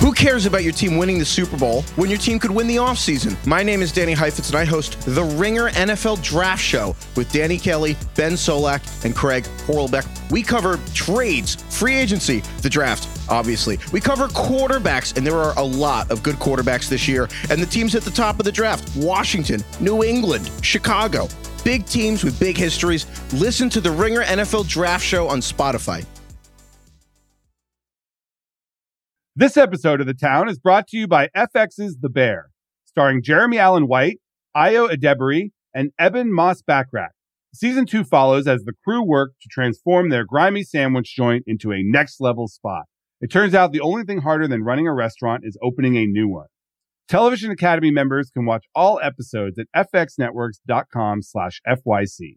Who cares about your team winning the Super Bowl when your team could win the offseason? My name is Danny Heifetz, and I host the Ringer NFL Draft Show with Danny Kelly, Ben Solak, and Craig Horlbeck. We cover trades, free agency, the draft, obviously. We cover quarterbacks, and there are a lot of good quarterbacks this year. And the teams at the top of the draft Washington, New England, Chicago. Big teams with big histories. Listen to the Ringer NFL Draft Show on Spotify. This episode of The Town is brought to you by FX's The Bear, starring Jeremy Allen White, Ayo Edebiri, and Ebon Moss-Bachrach. Season two follows as the crew work to transform their grimy sandwich joint into a next level spot. It turns out the only thing harder than running a restaurant is opening a new one. Television Academy members can watch all episodes at fxnetworks.com slash FYC.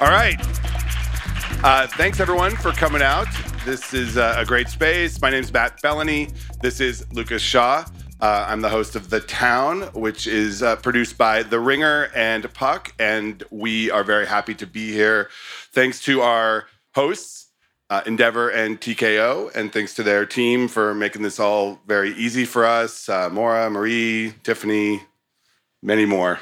All right. Uh, thanks everyone for coming out. This is uh, a great space. My name is Matt Belloni. This is Lucas Shaw. Uh, I'm the host of The Town, which is uh, produced by The Ringer and Puck, and we are very happy to be here. Thanks to our hosts, uh, Endeavor and TKO, and thanks to their team for making this all very easy for us. Uh, Mora, Marie, Tiffany, many more.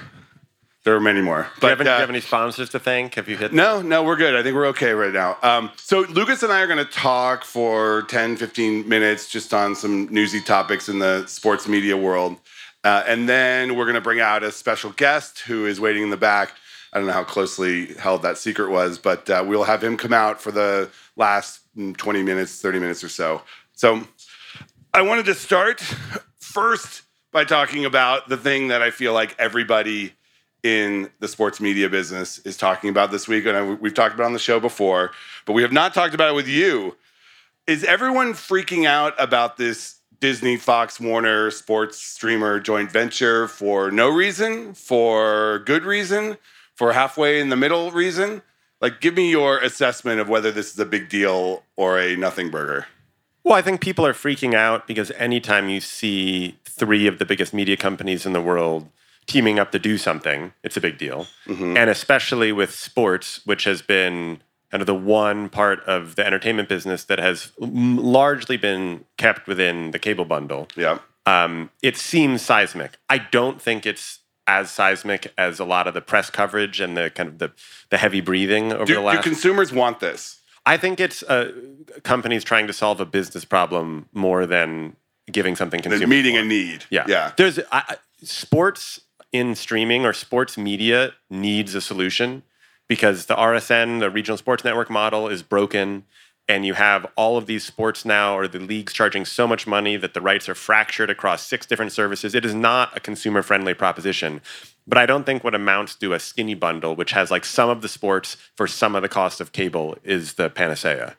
There are many more. Do you, have any, do uh, you have any sponsors to thank? Have you hit? no, no, we're good. I think we're okay right now. Um, so Lucas and I are going to talk for 10, 15 minutes just on some newsy topics in the sports media world. Uh, and then we're going to bring out a special guest who is waiting in the back. I don't know how closely held that secret was, but uh, we'll have him come out for the last mm, 20 minutes, 30 minutes or so. So I wanted to start first by talking about the thing that I feel like everybody in the sports media business is talking about this week, and we've talked about on the show before, but we have not talked about it with you. Is everyone freaking out about this Disney, Fox, Warner sports streamer joint venture for no reason, for good reason, for halfway in the middle reason? Like, give me your assessment of whether this is a big deal or a nothing burger. Well, I think people are freaking out because anytime you see three of the biggest media companies in the world teaming up to do something, it's a big deal. Mm-hmm. And especially with sports, which has been kind of the one part of the entertainment business that has m- largely been kept within the cable bundle. Yeah. Um, it seems seismic. I don't think it's as seismic as a lot of the press coverage and the kind of the, the heavy breathing over Do, the last. do consumers want this? I think it's uh, companies trying to solve a business problem more than giving something They're consumers. meeting a need. Yeah, Yeah. There's I- sports in streaming or sports media needs a solution because the RSN, the regional sports network model, is broken, and you have all of these sports now or the leagues charging so much money that the rights are fractured across six different services. It is not a consumer friendly proposition. But I don't think what amounts to a skinny bundle, which has like some of the sports for some of the cost of cable, is the panacea.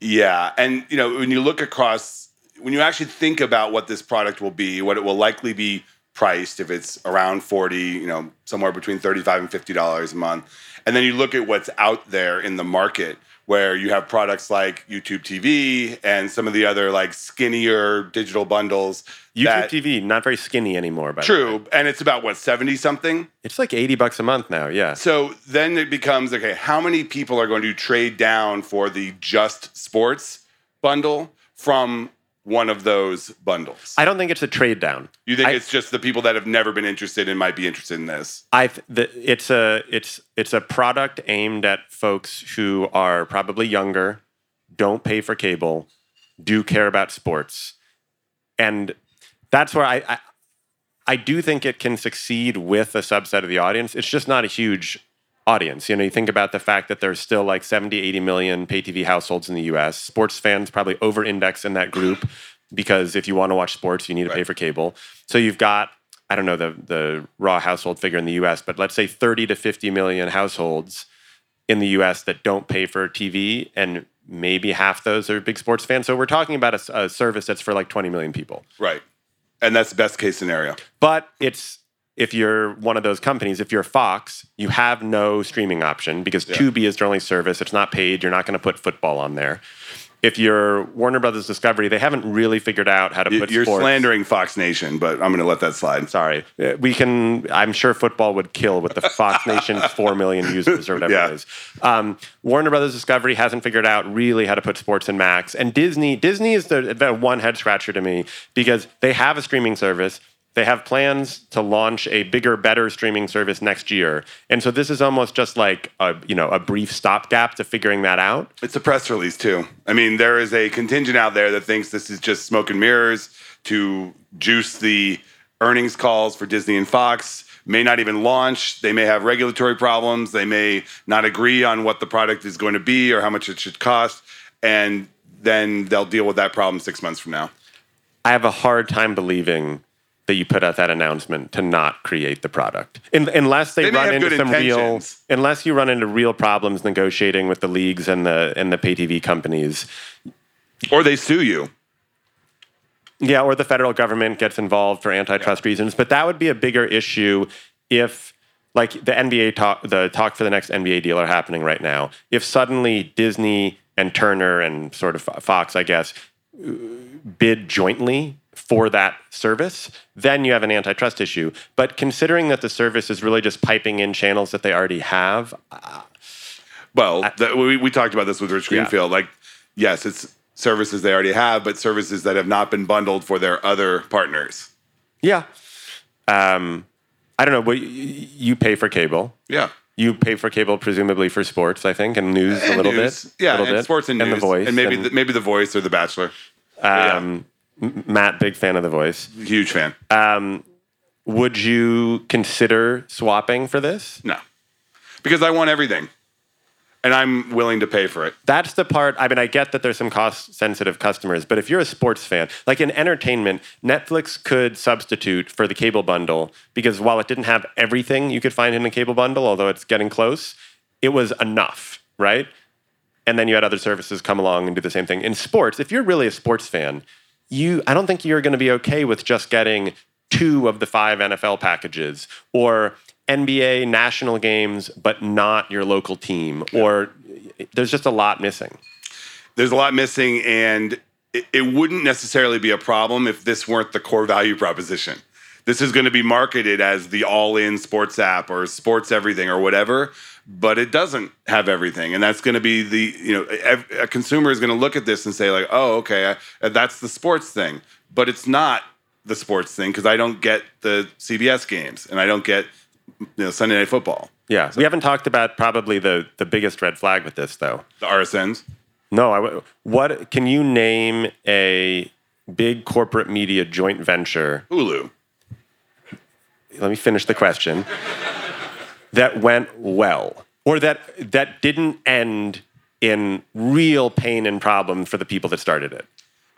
Yeah, and you know when you look across, when you actually think about what this product will be, what it will likely be priced, if it's around forty, you know, somewhere between thirty-five and fifty dollars a month, and then you look at what's out there in the market, where you have products like YouTube TV and some of the other like skinnier digital bundles. YouTube that, TV not very skinny anymore. Way. True, and it's about what seventy something. It's like eighty bucks a month now. Yeah. So then it becomes okay, how many people are going to trade down for the just sports bundle from one of those bundles? I don't think it's a trade down. you think I- it's just the people that have never been interested and might be interested in this? I it's a it's it's a product aimed at folks who are probably younger, don't pay for cable, do care about sports, and that's where I, I I do think it can succeed with a subset of the audience. It's just not a huge audience. You know, you think about the fact that there's still like 70, 80 million pay TV households in the US. Sports fans probably over index in that group because if you want to watch sports, you need to pay for cable. So you've got, I don't know the, the raw household figure in the US, but let's say 30 to 50 million households in the US that don't pay for TV, and maybe half those are big sports fans. So we're talking about a service that's for like 20 million people. Right. And that's the best case scenario. But it's if you're one of those companies, if you're Fox, you have no streaming option because Tubi is their only service. It's not paid. You're not going to put football on there. If you're Warner Brothers Discovery, they haven't really figured out how to You- put You're sports. slandering Fox Nation, but I'm going to let that slide. Sorry, Uh, we can. I'm sure football would kill with the Fox Nation four million users or whatever Yeah. it is. Um, Warner Brothers Discovery hasn't figured out really how to put sports in Max, and Disney. Disney is the, the one head scratcher to me because they have a streaming service. They have plans to launch a bigger, better streaming service next year, and so this is almost just like a you know a brief stopgap to figuring that out. It's a press release, too. I mean, there is a contingent out there that thinks this is just smoke and mirrors to juice the earnings calls for Disney and Fox. May not even launch. They may have regulatory problems. They may not agree on what the product is going to be or how much it should cost. And then they'll deal with that problem six months from now. I have a hard time believing that you put out that announcement to not create the product, unless they, They run into some real, unless you run into real problems negotiating with the leagues and the and the pay TV companies. Or they sue you. Yeah, or the federal government gets involved for antitrust reasons. But that would be a bigger issue if, like, the NBA talk, the talk for the next NBA deal are happening right now. If suddenly Disney and Turner and sort of Fox, I guess, bid jointly for that service, then you have an antitrust issue. But considering that the service is really just piping in channels that they already have, Well, that, we, we talked about this with Rich Yeah. Greenfield. Like, yes, it's services they already have, but services that have not been bundled for their other partners. yeah. Um, I don't know. But you pay for cable. Yeah. You pay for cable, presumably for sports, I think, and news a little news. bit. Yeah, little and bit. sports and, news. the voice, And maybe and, the, maybe the voice or the Bachelor. yeah. Um, M- Matt, big fan of the voice. Huge fan. Would you consider swapping for this? no, because I want everything, and I'm willing to pay for it. That's the part. I mean, I get that there's some cost sensitive customers, but if you're a sports fan, like in entertainment, Netflix could substitute for the cable bundle because while it didn't have everything you could find in a cable bundle, although it's getting close, it was enough, right? And then you had other services come along and do the same thing. In sports, if you're really a sports fan, you I don't think you're going to be okay with just getting two of the five NFL packages or NBA national games but not your local team or eh, there's just a lot missing. There's a lot missing, and it, it wouldn't necessarily be a problem if this weren't the core value proposition. This is going to be marketed as the all-in sports app or sports everything or whatever, but it doesn't have everything, and that's going to be the you know a consumer is going to look at this and say like, oh, okay, I, uh, that's the sports thing, but it's not the sports thing because I don't get the CBS games and I don't get you know Sunday Night Football, Yeah, we haven't talked about probably the the biggest red flag with this though. the RSNs. No, I what can you name a big corporate media joint venture? Hulu. Let me finish the question. That went well, or that that didn't end in real pain and problem for the people that started it.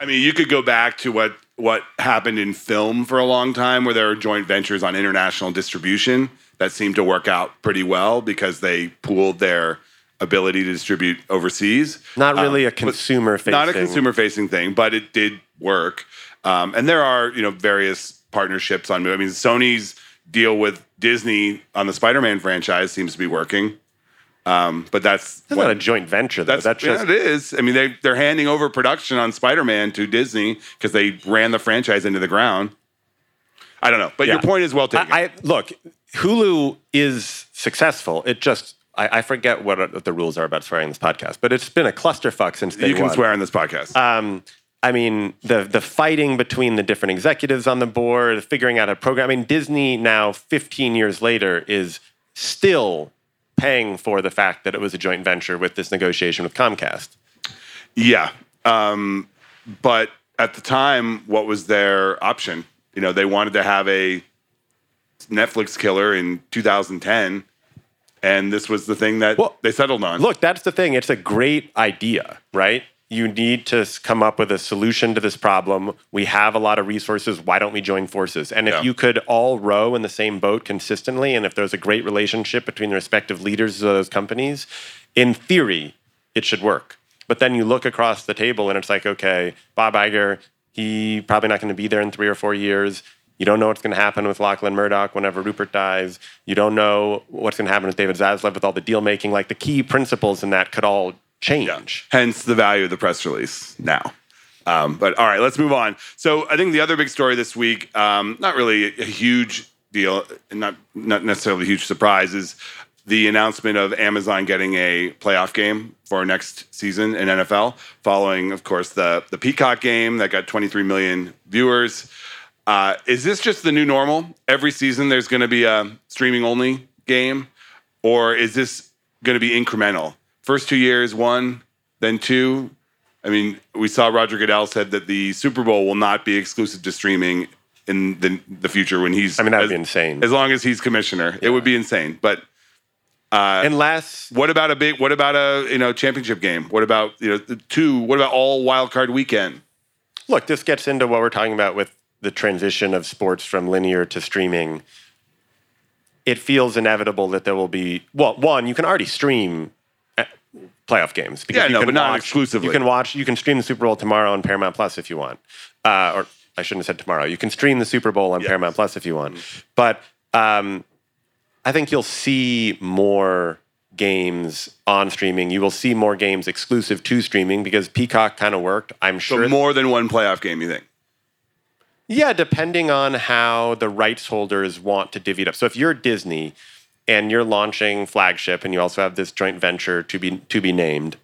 I mean, you could go back to what what happened in film for a long time, where there were joint ventures on international distribution that seemed to work out pretty well because they pooled their ability to distribute overseas. Not really Um, a consumer facing. not a consumer facing thing, but it did work. Um, and there are you know various partnerships on. I mean, Sony's deal with Disney on the Spider-Man franchise seems to be working. Um, but that's That's what- not a joint venture though. that's, That's, just yeah, it is. I mean, they they're handing over production on Spider-Man to Disney because they ran the franchise into the ground. I don't know, but your point is well taken. I, I look, Hulu is successful. It just I, I forget what the rules are about swearing in this podcast, but it's been a clusterfuck since day you can one. swear on this podcast. Um, I mean, the the fighting between the different executives on the board, figuring out a program. I mean, Disney now, 15 years later, is still paying for the fact that it was a joint venture with this negotiation with Comcast. yeah, um, but at the time, what was their option? You know, they wanted to have a Netflix killer in 2010, and this was the thing that Well, they settled on. Look, that's the thing. It's a great idea, right? You need to come up with a solution to this problem. We have a lot of resources. Why don't we join forces? And if Yeah. you could all row in the same boat consistently, and if there's a great relationship between the respective leaders of those companies, in theory, it should work. But then you look across the table and it's like, okay, Bob Iger, he probably not going to be there in three or four years. You don't know what's going to happen with Lachlan Murdoch whenever Rupert dies. You don't know what's going to happen with David Zaslav with all the deal making. Like the key principles in that could all change. Hence the value of the press release now. Um, but all right, let's move on. So I think the other big story this week, um, not really a huge deal, not not necessarily a huge surprise, is the announcement of Amazon getting a playoff game for next season in NFL, following, of course, the the Peacock game that got 23 million viewers. Uh, is this just the new normal? Every season there's going to be a streaming only game, or is this going to be incremental? First two years, one, then two. I mean, we saw Roger Goodell said that the Super Bowl will not be exclusive to streaming in the, the future when he's. I mean, that would as, be insane. As long as he's commissioner, it would be insane. But uh, Unless what about a big? What about a you know championship game? What about you know two? What about all wild card weekend? look, this gets into what we're talking about with the transition of sports from linear to streaming. It feels inevitable that there will be well, one, you can already stream playoff games. because Yeah, you no, can but not watch- exclusively. You can watch. You can stream the Super Bowl tomorrow on Paramount Plus if you want, uh, or I shouldn't have said tomorrow. You can stream the Super Bowl on Yes. Paramount Plus if you want, but um, I think you'll see more games on streaming. You will see more games exclusive to streaming because Peacock kind of worked. I'm sure. So more than one playoff game, you think? yeah, depending on how the rights holders want to divvy it up. So if you're Disney and you're launching flagship and you also have this joint venture to be to be named,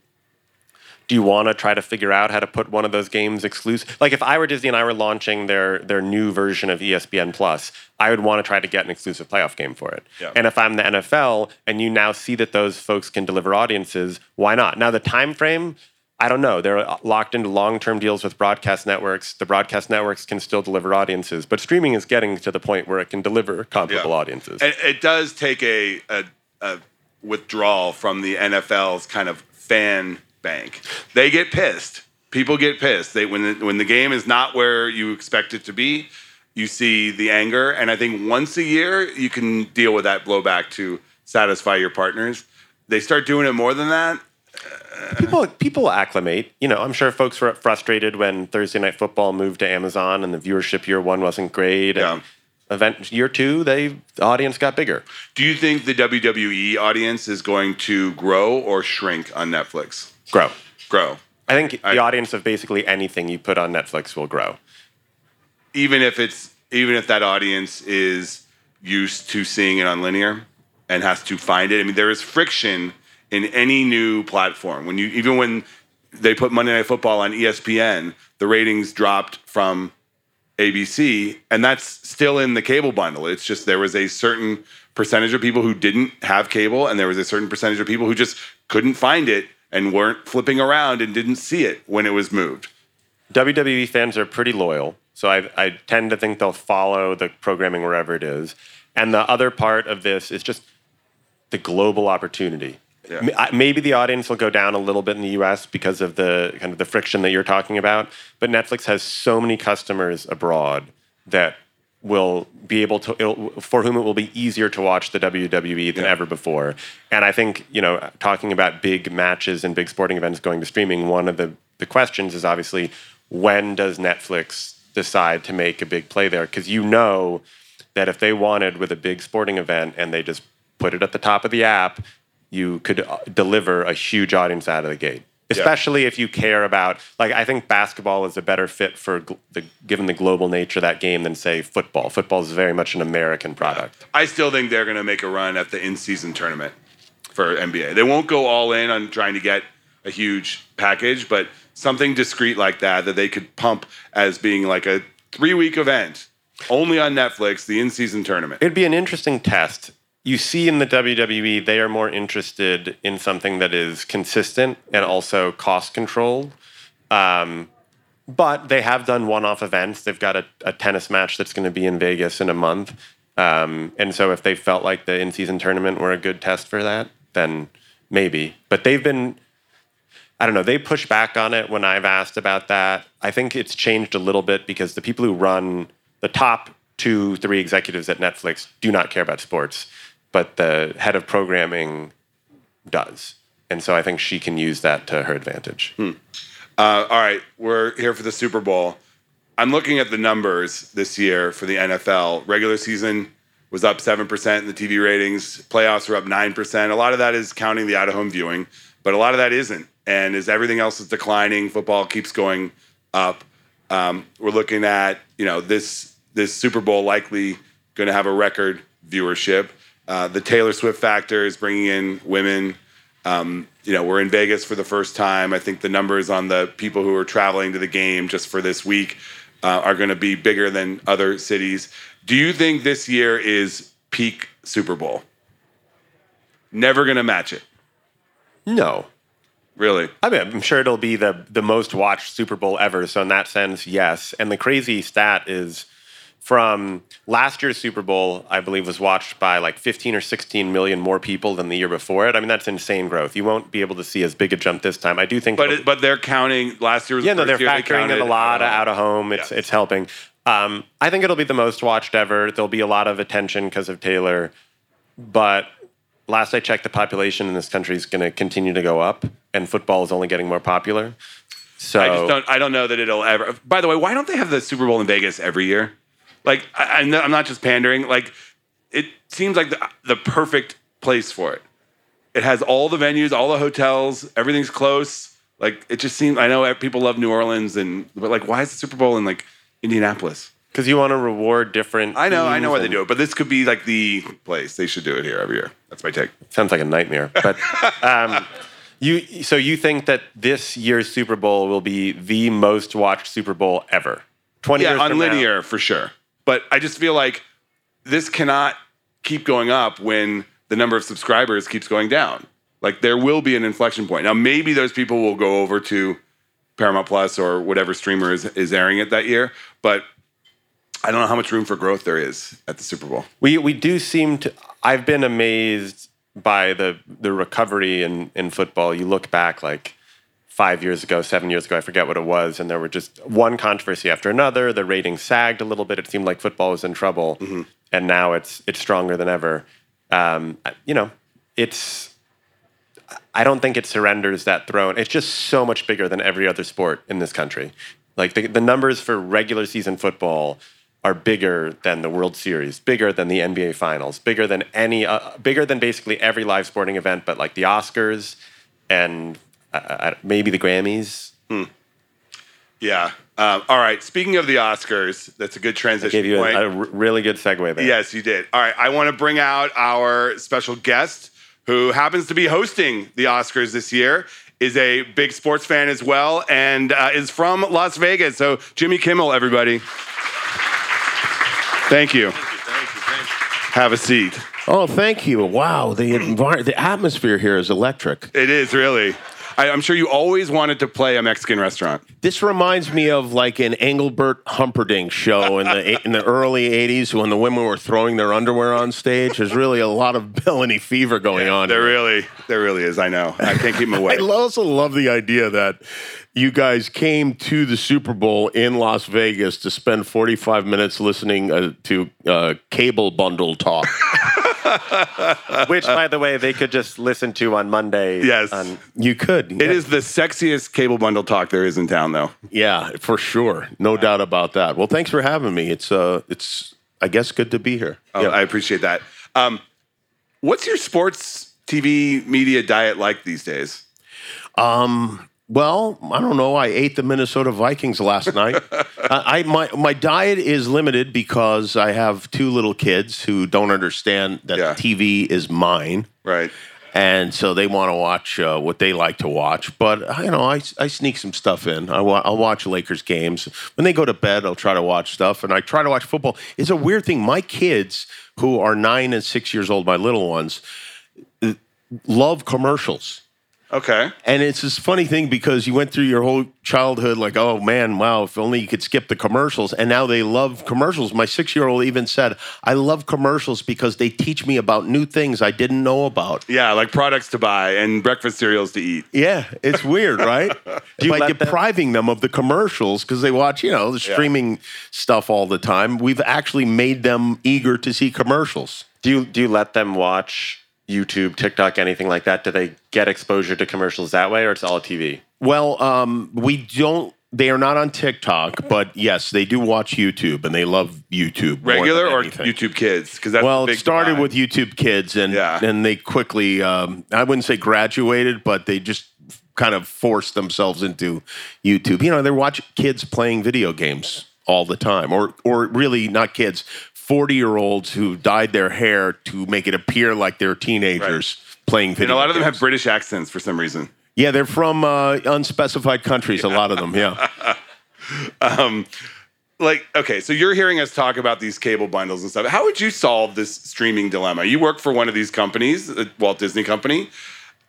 do you want to try to figure out how to put one of those games exclusive? Like if I were Disney and I were launching their their new version of ESPN Plus, I would want to try to get an exclusive playoff game for it. Yeah. And if I'm the NFL and you now see that those folks can deliver audiences, why not? Now the time frame, I don't know. They're uh, locked into long-term deals with broadcast networks. The broadcast networks can still deliver audiences, but streaming is getting to the point where it can deliver comparable Yeah. audiences. It, it does take a, a, a withdrawal from the NFL's kind of fan bank. They get pissed. People get pissed. They when the, when the game is not where you expect it to be, you see the anger. And I think once a year you can deal with that blowback to satisfy your partners. They start doing it more than that. People people acclimate. You know, I'm sure folks were frustrated when Thursday Night Football moved to Amazon and the viewership year one wasn't great. And event year two, they the audience got bigger. Do you think the WWE audience is going to grow or shrink on Netflix? Grow. Grow. I think I- the audience of basically anything you put on Netflix will grow. even if it's even if that audience is used to seeing it on linear and has to find it. I mean, there is friction in any new platform. When you even when they put Monday Night Football on ESPN, the ratings dropped from ABC, and that's still in the cable bundle. It's just there was a certain percentage of people who didn't have cable, and there was a certain percentage of people who just couldn't find it and weren't flipping around and didn't see it when it was moved. WWE fans are pretty loyal, so I, I tend to think they'll follow the programming wherever it is. And the other part of this is just the global opportunity. Yeah. Maybe the audience will go down a little bit in the U.S. because of the kind of the friction that you're talking about. But Netflix has so many customers abroad that will be able to it'll, for whom it will be easier to watch the WWE than Yeah. ever before. And I think you know, talking about big matches and big sporting events going to streaming, one of the the questions is obviously when does Netflix decide to make a big play there? Because you know that if they wanted with a big sporting event and they just put it at the top of the app, you could uh, deliver a huge audience out of the gate. Especially if you care about, like, I think basketball is a better fit for gl- the given the global nature of that game than say football. Football is very much an American product. I still think they're going to make a run at the in-season tournament for NBA. They won't go all in on trying to get a huge package, but something discreet like that that they could pump as being like a three-week event only on Netflix, the in-season tournament. It'd be an interesting test. You see in the WWE, they are more interested in something that is consistent and also cost controlled. Um, but they have done one off events. They've got a, a tennis match that's going to be in Vegas in a month. Um, and so if they felt like the in season tournament were a good test for that, then maybe. But they've been. I don't know. They push back on it when I've asked about that. I think it's changed a little bit because the people who run the top two, three executives at Netflix do not care about sports, but the head of programming does. And so I think she can use that to her advantage. Uh, all right, we're here for the Super Bowl. I'm looking at the numbers this year for the NFL. Regular season was up 7% in the TV ratings. Playoffs were up 9%. A lot of that is counting the out of home viewing, but a lot of that isn't. And as everything else is declining, football keeps going up. Um, we're looking at, you know, this this Super Bowl likely going to have a record viewership. Uh, the Taylor Swift factor is bringing in women. Um, you know, we're in Vegas for the first time. I think the numbers on the people who are traveling to the game just for this week uh, are going to be bigger than other cities. Do you think this year is peak Super Bowl? Never going to match it. No. Really? I mean, I'm sure it'll be the the most watched Super Bowl ever. So in that sense, yes. And the crazy stat is from last year's Super Bowl, I believe was watched by like 15 or 16 million more people than the year before it. I mean, that's insane growth. You won't be able to see as big a jump this time. I do think, But it, but they're counting last year was yeah, no, they're year they factoring in a lot of out of home. It's Yes. it's helping. Um, I think it'll be the most watched ever. There'll be a lot of attention because of Taylor, but last I checked, the population in this country is going to continue to go up, and football is only getting more popular. So I just don't. I don't know that it'll ever. By the way, why don't they have the Super Bowl in Vegas every year? Like, I, I'm not- just pandering. Like, it seems like the, the perfect place for it. It has all the venues, all the hotels, everything's close. Like, it just seems. I know people love New Orleans, and but like, why is the Super Bowl in like Indianapolis? because you want to reward different. I know, I know why they do it, but this could be like the place. They should do it here every year. That's my take. Sounds like a nightmare. But um, you, so you think that this year's Super Bowl will be the most watched Super Bowl ever? Twenty yeah, years on from now? linear for sure. But I just feel like this cannot keep going up when the number of subscribers keeps going down. Like there will be an inflection point. Now maybe those people will go over to Paramount Plus or whatever streamer is, is airing it that year, but I don't know how much room for growth there is at the Super Bowl. We we do seem to. I've been amazed by the the recovery in in football. You look back like five years ago, seven years ago, I forget what it was, and there were just one controversy after another. The ratings sagged a little bit. It seemed like football was in trouble, and now it's it's stronger than ever. Um, you know, it's. I don't think it surrenders that throne. It's just so much bigger than every other sport in this country. Like the, the numbers for regular season football are bigger than the World Series, bigger than the NBA Finals, bigger than any, uh, bigger than basically every live sporting event, but like the Oscars and uh, uh, maybe the Grammys. Yeah. Um, all right. Speaking of the Oscars, that's a good transition Gave you point. a, a r- really good segue there. Yes, you did. All right, I want to bring out our special guest who happens to be hosting the Oscars this year. Is a big sports fan as well, and uh, is from Las Vegas. So Jimmy Kimmel, everybody. Thank you. Have a seat. Oh, thank you. Wow, the envir- the atmosphere here is electric. It is really. I, I'm sure you always wanted to play a Mexican restaurant. This reminds me of like an Engelbert Humperdinck show in the in the early '80s when the women were throwing their underwear on stage. There's really a lot of Belloni fever going on. There here. really, there really is. I know. I can't keep them away. I also love the idea that you guys came to the Super Bowl in Las Vegas to spend 45 minutes listening uh, to uh, cable bundle talk. Which, by the way, they could just listen to on Monday. Yes. On, You could. It is the sexiest cable bundle talk there is in town, though. Yeah, for sure. No doubt about that. Well, thanks for having me. It's uh it's I guess good to be here. Oh, I appreciate that. Um, what's your sports TV media diet like these days? Well, I don't know. I ate the Minnesota Vikings last night. I, I my my diet is limited because I have two little kids who don't understand that Yeah. TV is mine, Right. and so they want to watch uh, what they like to watch. But uh, you know, I, I sneak some stuff in. I wa- I'll watch Lakers games when they go to bed. I'll try to watch stuff, and I try to watch football. It's a weird thing. My kids, who are nine and six years old, my little ones, uh, love commercials. Okay. And it's this funny thing because you went through your whole childhood like, oh man, wow, if only you could skip the commercials. And now they love commercials. My six year old even said, I love commercials because they teach me about new things I didn't know about. Yeah, like products to buy and breakfast cereals to eat. Yeah, it's weird, right? Do you By let them- depriving them of the commercials because they watch, you know, the streaming stuff all the time, we've actually made them eager to see commercials. Do you do you let them watch YouTube, TikTok, anything like that? Do they get exposure to commercials that way, or it's all TV? Well, um, we don't. They are not on TikTok, but yes, they do watch YouTube and they love YouTube. more Regular than or anything. YouTube Kids? Because that's Well, the it started divide. with YouTube Kids, and Yeah. and they quickly, um, I wouldn't say graduated, but they just kind of forced themselves into YouTube. You know, they watch kids playing video games all the time, or or really not kids, forty year olds who dyed their hair to make it appear like they're teenagers playing video. and a lot of them have British accents for some reason. Yeah, they're from uh, unspecified countries. A lot of them, yeah. Like, okay, so you're hearing us talk about these cable bundles and stuff. How would you solve this streaming dilemma? You work for one of these companies, the Walt Disney Company.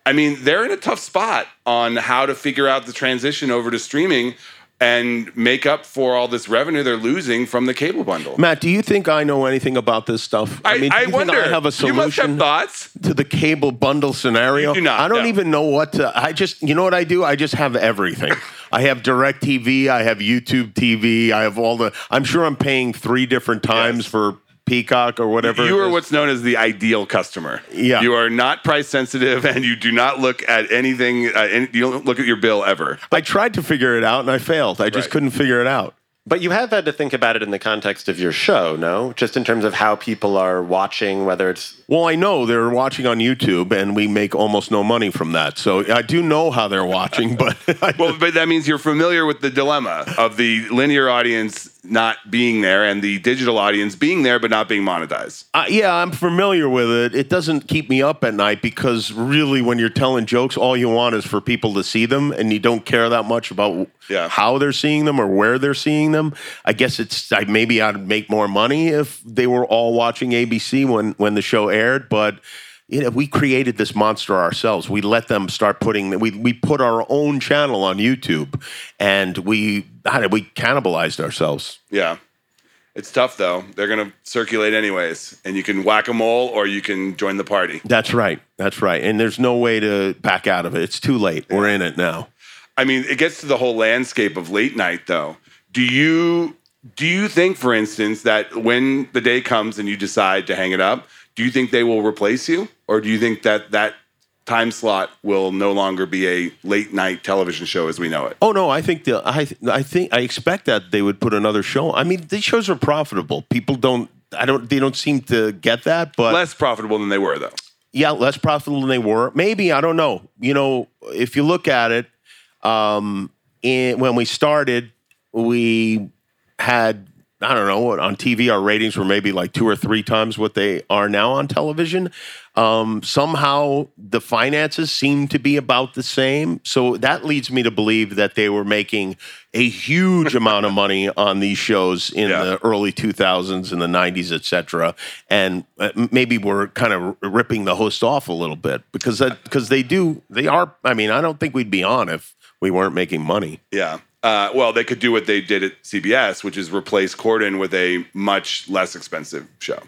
I mean, they're in a tough spot on how to figure out the transition over to streaming and make up for all this revenue they're losing from the cable bundle. Matt, do you think I know anything about this stuff? I, do I you think wonder. I have a you must have solution thoughts. to the cable bundle scenario? You do not, I don't no. even know what to. I just, you know what I do? I just have everything. I have DirecTV. I have YouTube TV. I have all the. I'm sure I'm paying three different times Yes. for Peacock or whatever. You are what's known as the ideal customer. Yeah. You are not price sensitive and you do not look at anything, uh, any, you don't look at your bill ever. I tried to figure it out and I failed. I just Right. couldn't figure it out. But you have had to think about it in the context of your show, no? Just in terms of how people are watching, whether it's Well, I know they're watching on YouTube, and we make almost no money from that. So I do know how they're watching, but Well, but that means you're familiar with the dilemma of the linear audience not being there and the digital audience being there but not being monetized. Uh, yeah, I'm familiar with it. It doesn't keep me up at night because really, when you're telling jokes, all you want is for people to see them, and you don't care that much about Yeah. how they're seeing them or where they're seeing them. I guess it's I, maybe I'd make more money if they were all watching ABC when when the show aired, but. You know, we created this monster ourselves. We let them start putting. We we put our own channel on YouTube, and we we cannibalized ourselves. Yeah. It's tough though. They're going to circulate anyways, and you can whack a mole or you can join the party. That's right. That's right. And there's no way to back out of it. It's too late. We're in it now. I mean, it gets to the whole landscape of late night though. Do you do you think for instance that when the day comes and you decide to hang it up, do you think they will replace you or do you think that that time slot will no longer be a late night television show as we know it? Oh no, I think the I I think I expect that they would put another show. I mean, these shows are profitable. People don't I don't they don't seem to get that, but Less profitable than they were though. yeah, less profitable than they were. Maybe I don't know. You know, if you look at it, um, in, when we started, we had I don't know on TV. Our ratings were maybe like two or three times what they are now on television. Um, somehow the finances seem to be about the same, so that leads me to believe that they were making a huge amount of money on these shows in Yeah. the early 2000s and the 90s, et cetera. And uh, maybe we're kind of ripping the host off a little bit because that, because they do, they are, I mean, I don't think we'd be on if we weren't making money. Yeah. Uh, well, they could do what they did at CBS, which is replace Corden with a much less expensive show.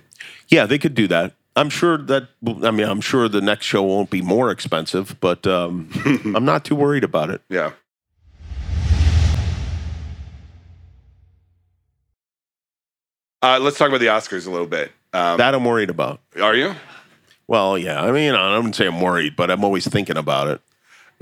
Yeah, they could do that. I'm sure that, I mean, I'm sure the next show won't be more expensive, but um, I'm not too worried about it. Yeah. Uh, let's talk about the Oscars a little bit. Um, That I'm worried about. are you? Well, yeah, I mean, I wouldn't say I'm worried, but I'm always thinking about it.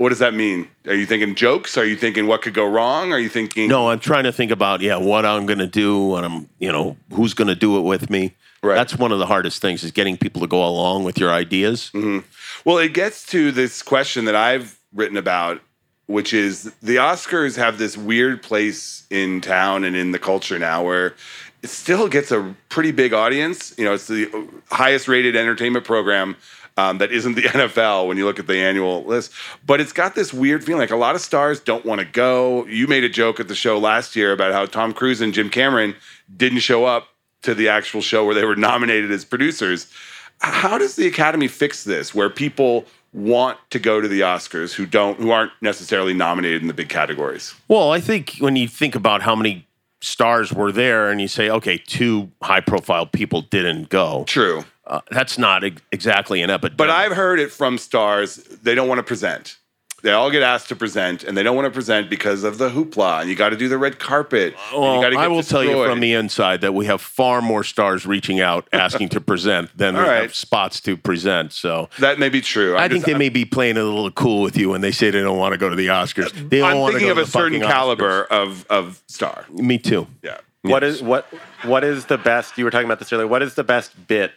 What does that mean? Are you thinking jokes? Are you thinking what could go wrong? Are you thinking No, I'm trying to think about yeah what I'm going to do, and I'm you know who's going to do it with me. Right. That's one of the hardest things is getting people to go along with your ideas. Mm-hmm. Well, it gets to this question that I've written about, which is the Oscars have this weird place in town and in the culture now where it still gets a pretty big audience. You know, it's the highest rated entertainment program um, that isn't the NFL when you look at the annual list. But it's got this weird feeling like a lot of stars don't want to go. You made a joke at the show last year about how Tom Cruise and Jim Cameron didn't show up to the actual show where they were nominated as producers. How does the Academy fix this where people want to go to the Oscars who don't who aren't necessarily nominated in the big categories? Well, I think when you think about how many stars were there and you say, okay, two high profile people didn't go, True. Uh, that's not ex- exactly an epidemic. But I've heard it from stars, they don't want to present. They all get asked to present, and they don't want to present because of the hoopla. And you got to do the red carpet. and you Well, I get will tell you from the inside that we have far more stars reaching out asking to present than we All right. have spots to present. So that may be true. I I'm think just- they may be playing a little cool with you when they say they don't want to go to the Oscars. They don't I'm want to thinking go of to a certain fucking caliber of of star. Me too. Yeah. What is what what is the best? You were talking about this earlier. What is the best bit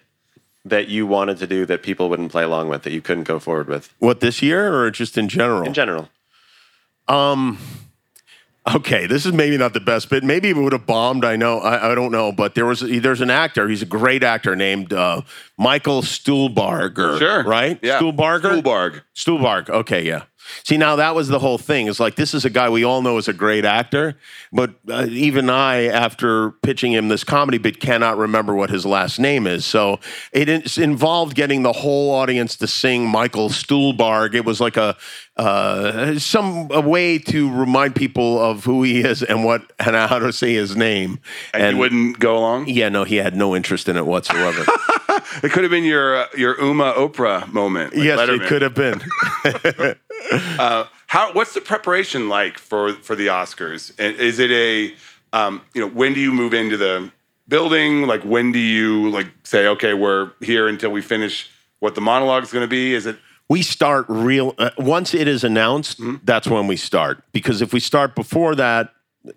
that you wanted to do that people wouldn't play along with that you couldn't go forward with What this year or just in general? in general? Um. Okay, this is maybe not the best bit. Maybe it would have bombed. I know. I, I don't know. But there was there's an actor. He's a great actor named uh, Michael Stuhlbarger. Sure. Right. Yeah. Stuhlbarger. Stuhlbarg. Stuhlbarg. Okay, yeah. See, now that was the whole thing. It's like this is a guy we all know is a great actor, but uh, even I, after pitching him this comedy bit, cannot remember what his last name is. So it is- involved getting the whole audience to sing Michael Stuhlbarg. It was like a uh, some a way to remind people of who he is and what and how to say his name. And, you wouldn't go along. Yeah, no, he had no interest in it whatsoever. It could have been your uh, your Uma Oprah moment. like yes, Letterman. it could have been. Uh, how? What's the preparation like for for the Oscars? And Is it a um, you know when do you move into the building? Like when do you like say okay we're here until we finish what the monologue is going to be? Is it we start real uh, once it is announced that's when we start because if we start before that uh,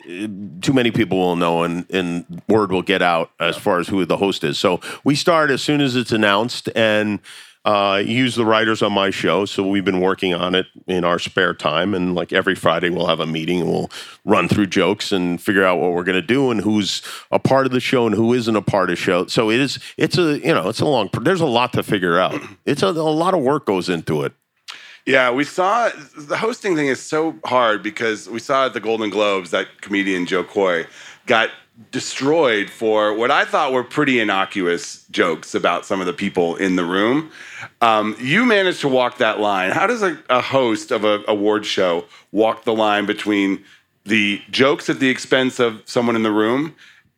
too many people will know and, and word will get out as far as who the host is so we start as soon as it's announced and uh, use the writers on my show so we've been working on it in our spare time and like every friday we'll have a meeting and we'll run through jokes and figure out what we're going to do and who's a part of the show and who isn't a part of the show. So it is it's a you know it's a long there's a lot to figure out. It's a, a lot of work goes into it. Yeah, we saw the hosting thing is so hard because we saw at the Golden Globes that comedian Jo Koy got destroyed for what I thought were pretty innocuous jokes about some of the people in the room. Um, you managed to walk that line. How does a, a host of an award show walk the line between the jokes at the expense of someone in the room,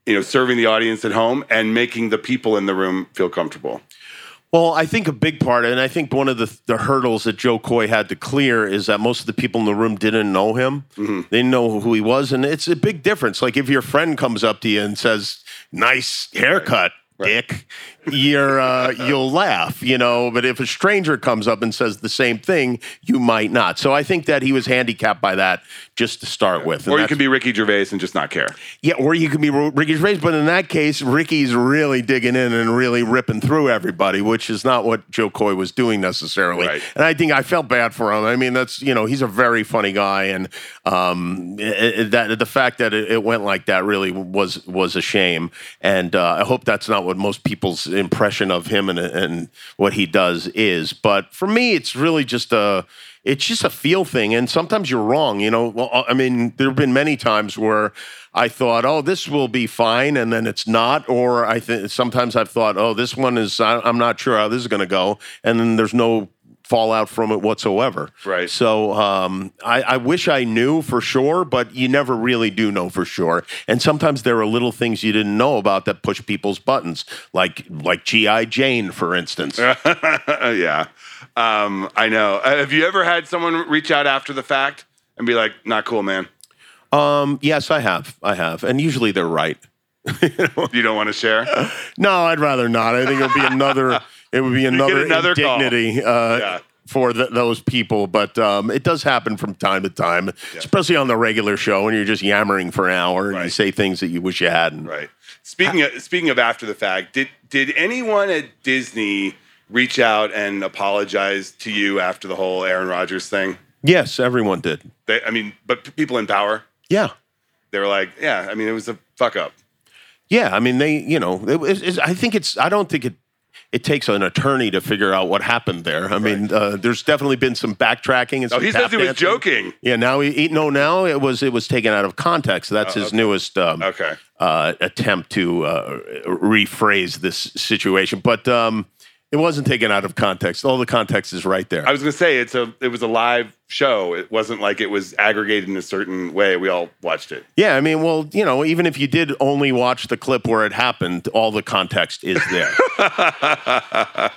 you know, serving the audience at home, and making the people in the room feel comfortable? Well, I think a big part, and I think one of the, the hurdles that Jo Koy had to clear is that most of the people in the room didn't know him. Mm-hmm. They didn't know who he was. And it's a big difference. Like if your friend comes up to you and says, nice haircut, dick, you're, uh, you'll laugh, you know. But if a stranger comes up and says the same thing, you might not. So I think that he was handicapped by that just to start with. And Or you can be Ricky Gervais and just not care. yeah, or you could be Ricky Gervais, but in that case, Ricky's really digging in and really ripping through everybody, which is not what Jo Koy was doing necessarily. Right. And I think I felt bad for him. I mean, that's you know he's a very funny guy, and um, it- it- that the fact that it, it went like that really was was a shame. And uh, I hope that's not what most people's impression of him and and what he does is. But for me, it's really just a it's just a feel thing. And sometimes you're wrong you know? Well uh, i mean there have been many times where i thought oh this will be fine and then it's not. Or i think sometimes i've thought oh this one is I- i'm not sure how this is going to go. And then there's no fallout from it whatsoever Right. so um, I, I wish i knew for sure but you never really do know for sure and sometimes there are little things you didn't know about that push people's buttons like like G.I. Jane for instance yeah, um, I know. Uh, have you ever had someone reach out after the fact and be like, "Not cool, man. um, yes i have i have and usually they're right You don't want to share." No, I'd rather not. I think it'll be another. It would be another, another indignity uh, Yeah. for th those people. But um, it does happen from time to time, especially on the regular show when you're just yammering for an hour and you say things that you wish you hadn't. Right. Speaking of speaking of after the fact, did did anyone at Disney reach out and apologize to you after the whole Aaron Rodgers thing? Yes, everyone did. They, I mean, but p- people in power, Yeah. they were like, "Yeah, I mean, it was a fuck up." Yeah, I mean, they, you know, it, was- it's, I think it's, I don't think it, it takes an attorney to figure out what happened there. I mean, uh, there's definitely been some backtracking and Oh, some he says he was joking. Yeah, now he, he no, now it was it was taken out of context. That's his newest um, Oh, Okay. uh, attempt to uh, rephrase this situation. But um, It wasn't taken out of context. All the context is right there. I was gonna say it's a it was a live show. It wasn't like it was aggregated in a certain way. We all watched it. yeah, I mean, well, you know, even if you did only watch the clip where it happened, all the context is there.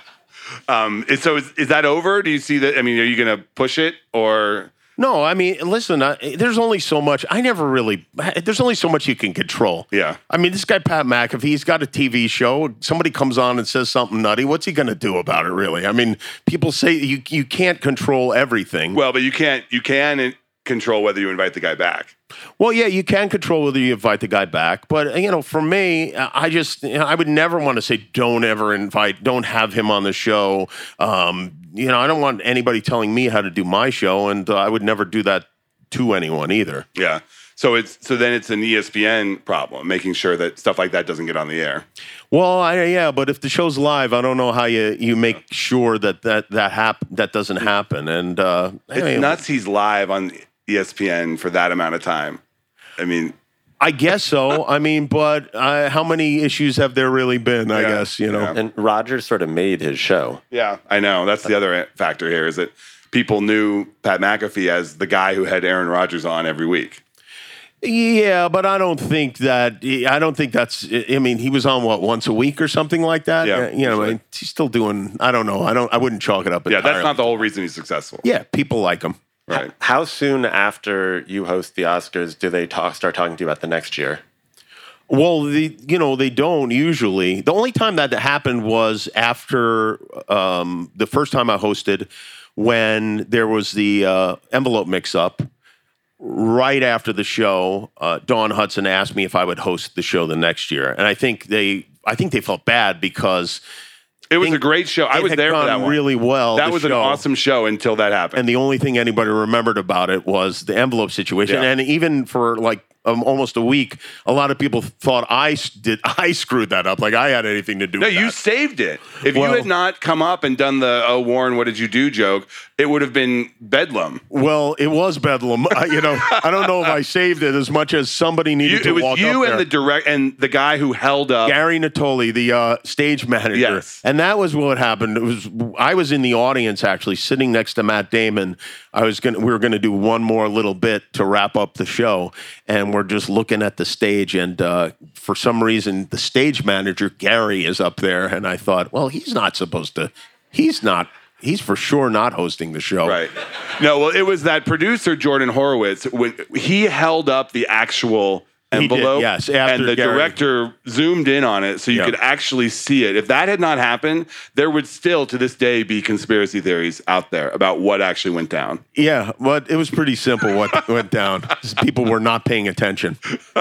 Um, so is, is that over? Do you see that? I mean, are you gonna push it or? No, I mean, listen, I, there's only so much. I never really. There's only so much you can control. Yeah. I mean, this guy Pat McAfee, he's got a TV show. Somebody comes on and says something nutty. What's he going to do about it? Really? I mean, people say you you can't control everything. Well, but you can't. You can control whether you invite the guy back. Well, yeah, you can control whether you invite the guy back, but you know, for me, I just you know, I would never want to say don't ever invite, don't have him on the show. Um, you know, I don't want anybody telling me how to do my show, and uh, I would never do that to anyone either. Yeah. So it's so then it's an ESPN problem, making sure that stuff like that doesn't get on the air. Well, I, yeah, but if the show's live, I don't know how you you make sure that that that hap- that doesn't happen. And uh, It's anyway, nuts. He's live on ESPN for that amount of time. I mean, I guess so. I mean, but uh, how many issues have there really been? I Yeah, guess you know. yeah. And Rodgers sort of made his show. yeah, I know. That's the other factor here is that people knew Pat McAfee as the guy who had Aaron Rodgers on every week. Yeah, but I don't think that. I don't think that's. I mean, he was on what once a week or something like that. Yeah, you know, usually. he's still doing. I don't know. I don't. I wouldn't chalk it up. Yeah, that's not the whole reason he's successful. Yeah, people like him. Right. How soon after you host the Oscars do they talk, start talking to you about the next year? Well, the you know they don't usually. The only time that happened was after um, the first time I hosted, when there was the uh, envelope mix-up. Right after the show, uh, Dawn Hudson asked me if I would host the show the next year, and I think they, I think they felt bad because It was a great show. I was there for that one. really well. that the was an show. awesome show until that happened. and the only thing anybody remembered about it was the envelope situation. Yeah. And even for like um, almost a week, a lot of people thought I did. I screwed that up. Like I had anything to do. With it No, with you that. saved it. If Well- you had not come up and done the "Oh Warren, what did you do?" joke, it would have been bedlam. Well, it was bedlam. I, you know, I don't know if I saved it as much as somebody You, needed it to walk you up and there. the direct and the guy who held up. Gary Natoli, the uh, stage manager, Yes. and that was what happened. It was I was in the audience actually, sitting next to Matt Damon. I was gonna we were gonna do one more little bit to wrap up the show, and we're just looking at the stage, and uh, for some reason, the stage manager Gary is up there, and I thought, well, he's not supposed to. He's not. He's for sure not hosting the show. Right. No, well, it was that producer Jordan Horowitz when he held up the actual He did, yes, and the Gary. director zoomed in on it so you Yeah. could actually see it. If that had not happened, there would still to this day be conspiracy theories out there about what actually went down. Yeah, but it was pretty simple what went down. People were not paying attention.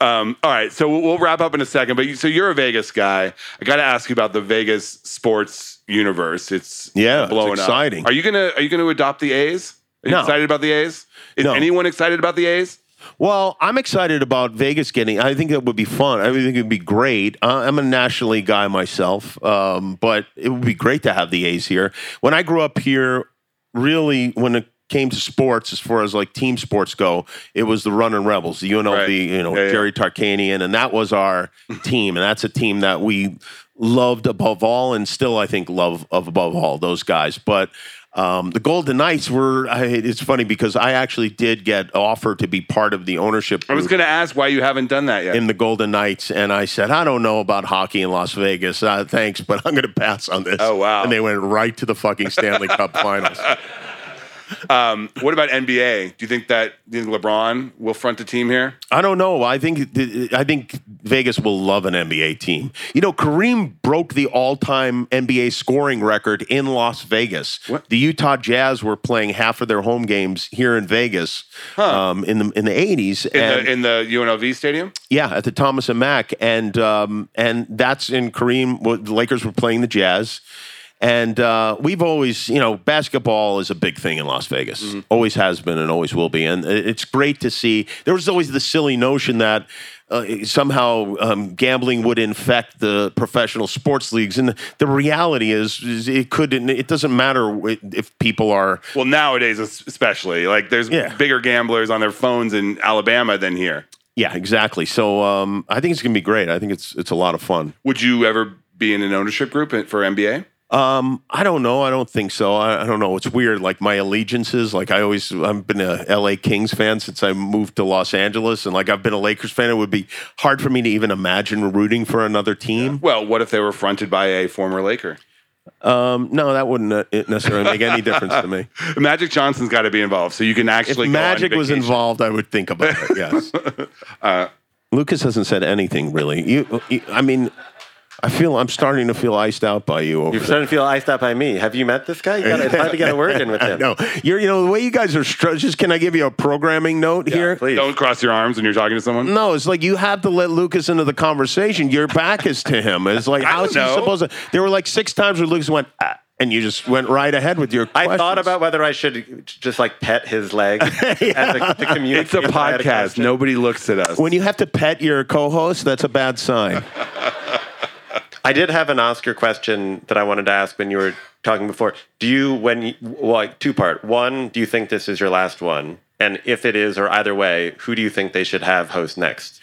Um, all right, so we'll, wrap up in a second. But you, so you're a Vegas guy. I got to ask you about the Vegas sports universe. It's Yeah, it's blowing exciting. up. Are you gonna Are you gonna adopt the A's? Are you No. excited about the A's? Is No. anyone excited about the A's? Well, I'm excited about Vegas getting. I think it would be fun. I think it would be great. Uh, I'm a National League guy myself, um, but it would be great to have the A's here. When I grew up here, really, when it came to sports, as far as like team sports go, it was the Running Rebels, the UNLV, Right. you know, Yeah, yeah. Jerry Tarkanian, and that was our team, and that's a team that we loved above all, and still I think love of above all those guys, but. Um, the Golden Knights were. I, it's funny because I actually did get offered to be part of the ownership. I was going to ask why you haven't done that yet. in the Golden Knights, and I said, I don't know about hockey in Las Vegas. Uh, thanks, but I'm going to pass on this. Oh, wow. And they went right to the fucking Stanley Cup Finals. Um, what about NBA? Do you think that you think LeBron will front the team here? I don't know. I think I think Vegas will love an NBA team. You know, Kareem broke the all-time NBA scoring record in Las Vegas. What? The Utah Jazz were playing half of their home games here in Vegas um, in the in the 80s. In and the in the UNLV stadium? Yeah, at the Thomas and Mack, and um, and that's in Kareem. The Lakers were playing the Jazz, and uh, we've always, you know, basketball is a big thing in Las Vegas. Mm-hmm. Always has been, and always will be. And it's great to see. There was always the silly notion that. Uh, somehow um, gambling would infect the professional sports leagues, and the reality is, is it could. It doesn't matter if people are Well, nowadays especially, like there's Yeah. bigger gamblers on their phones in Alabama than here. Yeah, exactly. So um, I think it's going to be great. I think it's it's a lot of fun. Would you ever be in an ownership group for NBA? Um, I don't know. I don't think so. I, I don't know. It's weird. Like my allegiances, like I always, I've been a LA Kings fan since I moved to Los Angeles, and like I've been a Lakers fan. It would be hard for me to even imagine rooting for another team. Well, what if they were fronted by a former Laker? Um, no, that wouldn't uh, necessarily make any difference to me. Magic Johnson's got to be involved, so you can If actually. on Magic was involved, I would think about it. Yes. Uh, Lucas hasn't said anything really. You, you, I mean, I feel I'm starting to feel iced out by you. Over You're there. starting to feel iced out by me. Have you met this guy? You gotta, it's hard to get a word in with him. No, you're you know the way you guys are. Str- just can I give you a programming note here? Please. Don't cross your arms when you're talking to someone. No, it's like you have to let Lucas into the conversation. Your back is to him. It's like I how don't is he supposed to? There were like six times where Lucas went, ah, and you just went right ahead with your. I thought about whether I should just like pet his leg as a, to communicate. It's a if I had podcast. question. Nobody looks at us. when you have to pet your co-host. That's a bad sign. I did have an Oscar question that I wanted to ask when you were talking before. Do you, when you, well, like, two part. One, do you think this is your last one? And if it is, or either way, who do you think they should have host next?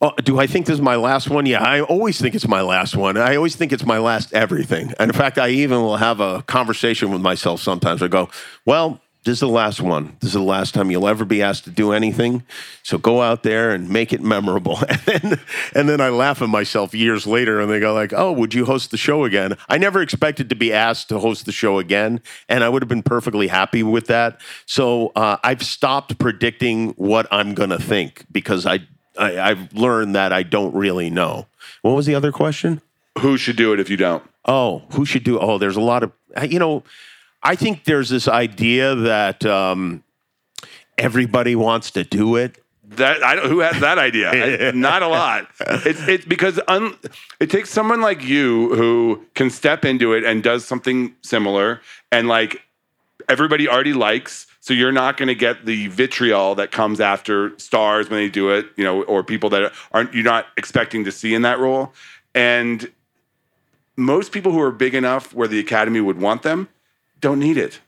Oh, do I think this is my last one? Yeah, I always think it's my last one. I always think it's my last everything. And in fact, I even will have a conversation with myself sometimes. I go, well, this is the last one. This is the last time you'll ever be asked to do anything. So go out there and make it memorable. And then, and then I laugh at myself years later and they go like, oh, would you host the show again? I never expected to be asked to host the show again. And I would have been perfectly happy with that. So uh, I've stopped predicting what I'm going to think because I, I, I've learned that I don't really know. What was the other question? Who should do it if you don't? Oh, who should do? Oh, there's a lot of, you know, I think there's this idea that um, everybody wants to do it. That I don't, who has that idea? I- Not a lot. It's it's because un, it takes someone like you who can step into it and does something similar, and like everybody already likes. So you're not going to get the vitriol that comes after stars when they do it, you know, or people that aren't you're not expecting to see in that role. And most people who are big enough where the academy would want them don't need it.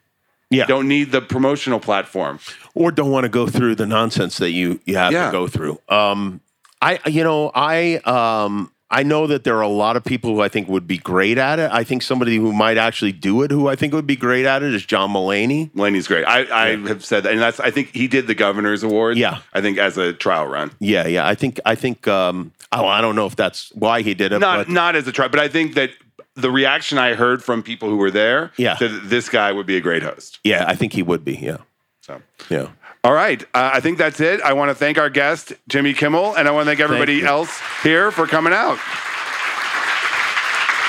Yeah. Don't need the promotional platform. or don't want to go through the nonsense that you you have Yeah. to go through. Um, I you know I um, I know that there are a lot of people who I think would be great at it. I think somebody who might actually do it, who I think would be great at it, is John Mulaney. Mulaney's great. I, I have said that, and that's. I think he did the governor's award. Yeah. I think as a trial run, Yeah, yeah. I think I think um, oh I don't know if that's why he did it. not but not as a trial, but I think that the reaction I heard from people who were there, Yeah. that this guy would be a great host. yeah, I think he would be. Yeah, So, yeah. all right, uh, I think that's it. I want to thank our guest Jimmy Kimmel, and I want to thank everybody you. else here for coming out.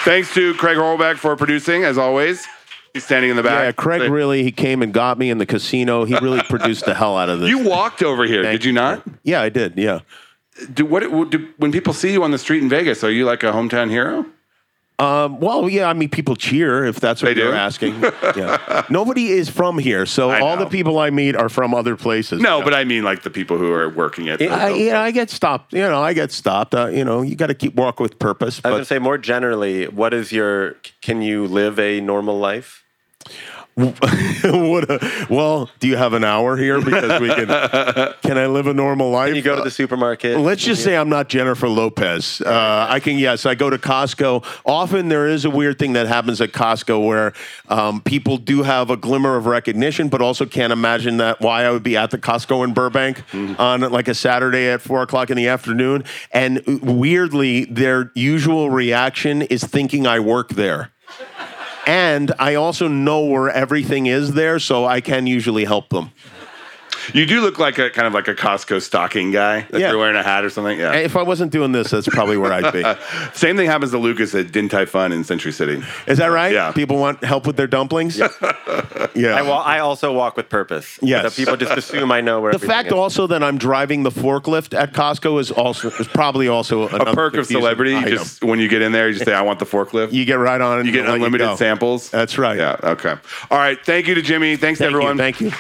Thanks to Craig Horlbeck for producing, as always. He's standing in the back. Yeah, Craig really he came and got me in the casino. He really produced the hell out of this. You walked over here, Thank did you not? Yeah, I did. Yeah. Do what? Do, when people see you on the street in Vegas, are you like a hometown hero? Um, well, yeah, I mean, people cheer if that's what They you're do? asking. Yeah. Nobody is from here, so I all the people I meet are from other places. No, Yeah. but I mean like the people who are working at. I, you know, I get stopped. You know, I get stopped. Uh, you know, you got to keep walk with purpose. I was going to say more generally, what is your? Can you live a normal life? what a, well, do you have an hour here because we can? Can I live a normal life? Can you go to the supermarket? Let's just say I'm not Jennifer Lopez. Uh, I can, yes, I go to Costco. Often there is a weird thing that happens at Costco where um, people do have a glimmer of recognition, but also can't imagine that why I would be at the Costco in Burbank on like a Saturday at four o'clock in the afternoon. And weirdly, their usual reaction is thinking I work there. And I also know where everything is there, so I can usually help them. You do look like a kind of like a Costco stocking guy. If Yeah. you're wearing a hat or something. Yeah. If I wasn't doing this, that's probably where I'd be. Same thing happens to Lucas at Din Tai Fung in Century City. Is that right? Yeah. People want help with their dumplings? Yeah. I, wa- I also walk with purpose. Yes. So people just assume I know where. the fact is. also that I'm driving the forklift at Costco is also is probably also A perk of celebrity. You just when you get in there, you just say, "I want the forklift." you get right on. and You get unlimited go. samples. That's right. Yeah. Okay. All right. Thank you to Jimmy. Thanks to everyone. you. Thank you.